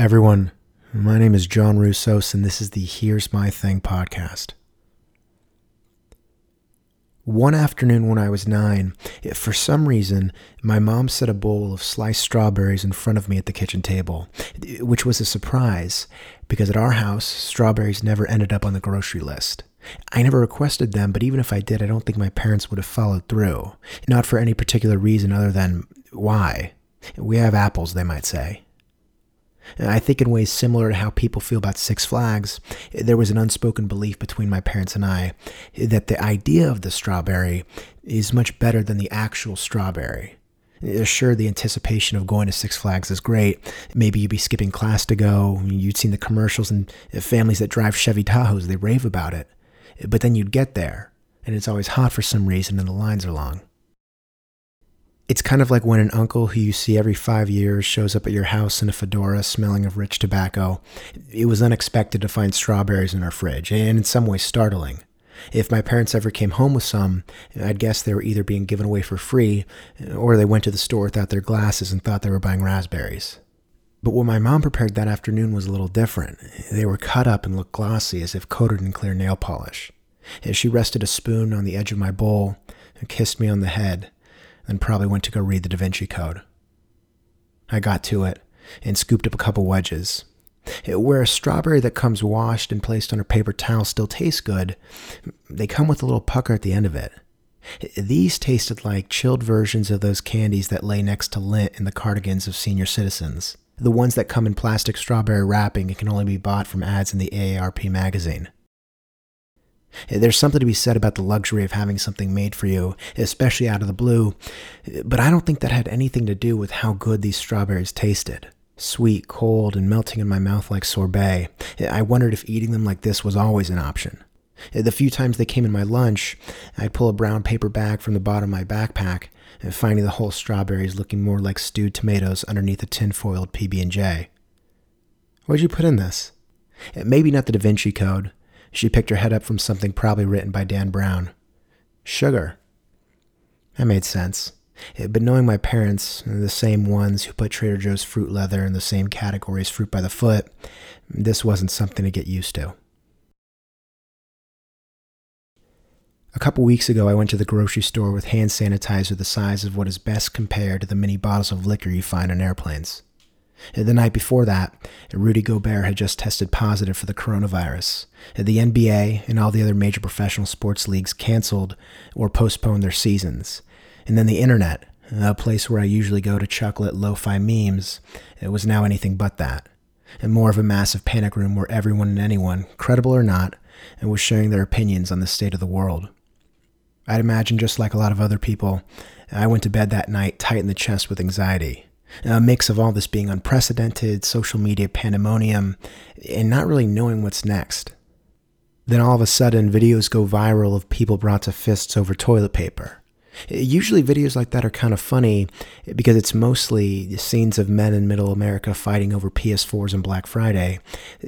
Everyone, my name is John Roussos, and this is the Here's My Thing podcast. One afternoon when I was nine, for some reason, my mom set a bowl of sliced strawberries in front of me at the kitchen table, which was a surprise because at our house, strawberries never ended up on the grocery list. I never requested them, but even if I did, I don't think my parents would have followed through. Not for any particular reason other than why. We have apples, they might say. I think in ways similar to how people feel about Six Flags, there was an unspoken belief between my parents and I that the idea of the strawberry is much better than the actual strawberry. Uh, sure, the anticipation of going to Six Flags is great. Maybe you'd be skipping class to go. You'd seen the commercials and uh, families that drive Chevy Tahoes, they rave about it. But then you'd get there, and it's always hot for some reason and the lines are long. It's kind of like when an uncle who you see every five years shows up at your house in a fedora smelling of rich tobacco. It was unexpected to find strawberries in our fridge, and in some ways startling. If my parents ever came home with some, I'd guess they were either being given away for free, or they went to the store without their glasses and thought they were buying raspberries. But what my mom prepared that afternoon was a little different. They were cut up and looked glossy as if coated in clear nail polish. As she rested a spoon on the edge of my bowl and kissed me on the head, then probably went to go read the Da Vinci Code. I got to it and scooped up a couple wedges. Where a strawberry that comes washed and placed on a paper towel still tastes good, they come with a little pucker at the end of it. These tasted like chilled versions of those candies that lay next to lint in the cardigans of senior citizens, the ones that come in plastic strawberry wrapping and can only be bought from ads in the AARP magazine. There's something to be said about the luxury of having something made for you, especially out of the blue, but I don't think that had anything to do with how good these strawberries tasted. Sweet, cold, and melting in my mouth like sorbet. I wondered if eating them like this was always an option. The few times they came in my lunch, I'd pull a brown paper bag from the bottom of my backpack, finding the whole strawberries looking more like stewed tomatoes underneath a tin-foiled PB&J. What'd you put in this? Maybe not the Da Vinci Code, she picked her head up from something probably written by Dan Brown. Sugar. That made sense. Eh, but knowing my parents, the same ones who put Trader Joe's fruit leather in the same category as fruit by the foot, this wasn't something to get used to. A couple weeks ago, I went to the grocery store with hand sanitizer the size of what is best compared to the mini bottles of liquor you find on airplanes. The night before that, Rudy Gobert had just tested positive for the coronavirus. The NBA and all the other major professional sports leagues canceled or postponed their seasons. And then the internet, a place where I usually go to chuckle at lo fi memes, it was now anything but that. And more of a massive panic room where everyone and anyone, credible or not, was sharing their opinions on the state of the world. I'd imagine, just like a lot of other people, I went to bed that night tight in the chest with anxiety a mix of all this being unprecedented, social media pandemonium, and not really knowing what's next. Then all of a sudden, videos go viral of people brought to fists over toilet paper. Usually, videos like that are kind of funny because it's mostly scenes of men in middle America fighting over PS4s and Black Friday.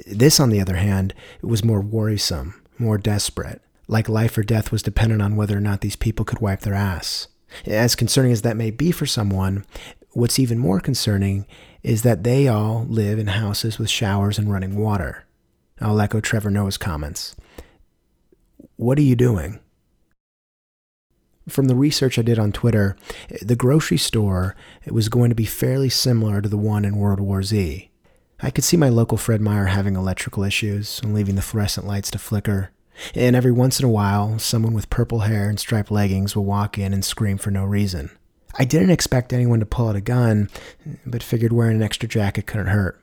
This, on the other hand, was more worrisome, more desperate, like life or death was dependent on whether or not these people could wipe their ass. As concerning as that may be for someone, What's even more concerning is that they all live in houses with showers and running water. I'll echo Trevor Noah's comments. What are you doing? From the research I did on Twitter, the grocery store was going to be fairly similar to the one in World War Z. I could see my local Fred Meyer having electrical issues and leaving the fluorescent lights to flicker. And every once in a while, someone with purple hair and striped leggings will walk in and scream for no reason. I didn't expect anyone to pull out a gun, but figured wearing an extra jacket couldn't hurt.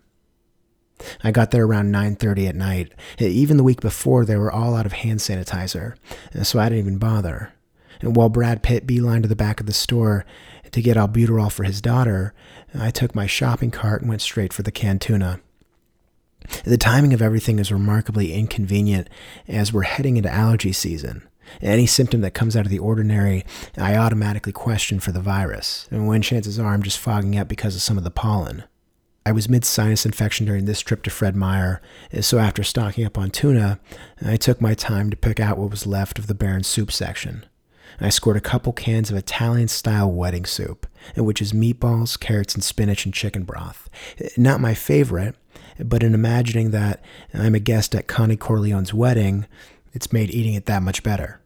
I got there around 9:30 at night. Even the week before, they were all out of hand sanitizer, so I didn't even bother. And while Brad Pitt beelined to the back of the store to get albuterol for his daughter, I took my shopping cart and went straight for the canned tuna. The timing of everything is remarkably inconvenient as we're heading into allergy season. Any symptom that comes out of the ordinary, I automatically question for the virus, and when chances are I'm just fogging up because of some of the pollen. I was mid sinus infection during this trip to Fred Meyer, so after stocking up on tuna, I took my time to pick out what was left of the barren soup section. I scored a couple cans of Italian style wedding soup, which is meatballs, carrots, and spinach and chicken broth. Not my favorite, but in imagining that I'm a guest at Connie Corleone's wedding, it's made eating it that much better.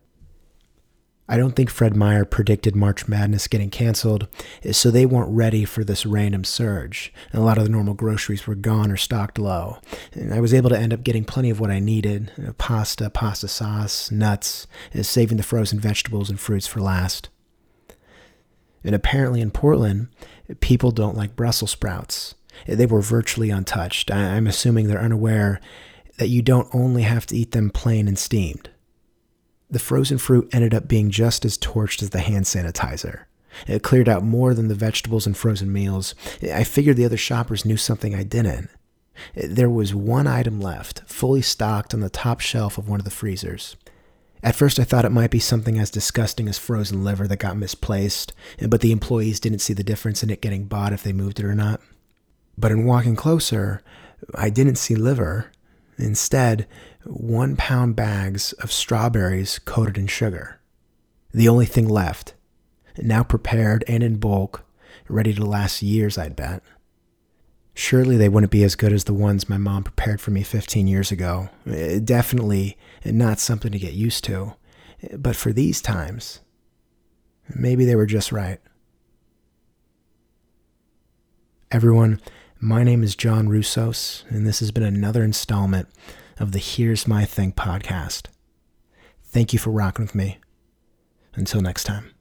I don't think Fred Meyer predicted March Madness getting canceled, so they weren't ready for this random surge. And a lot of the normal groceries were gone or stocked low. And I was able to end up getting plenty of what I needed pasta, pasta sauce, nuts, uh, saving the frozen vegetables and fruits for last. And apparently in Portland, people don't like Brussels sprouts. They were virtually untouched. I'm assuming they're unaware that you don't only have to eat them plain and steamed. The frozen fruit ended up being just as torched as the hand sanitizer. It cleared out more than the vegetables and frozen meals. I figured the other shoppers knew something I didn't. There was one item left, fully stocked on the top shelf of one of the freezers. At first, I thought it might be something as disgusting as frozen liver that got misplaced, but the employees didn't see the difference in it getting bought if they moved it or not. But in walking closer, I didn't see liver. Instead, one pound bags of strawberries coated in sugar. The only thing left, now prepared and in bulk, ready to last years, I'd bet. Surely they wouldn't be as good as the ones my mom prepared for me 15 years ago. Eh, definitely not something to get used to. But for these times, maybe they were just right. Everyone, my name is John Russos, and this has been another installment of the Here's My Thing podcast. Thank you for rocking with me. Until next time.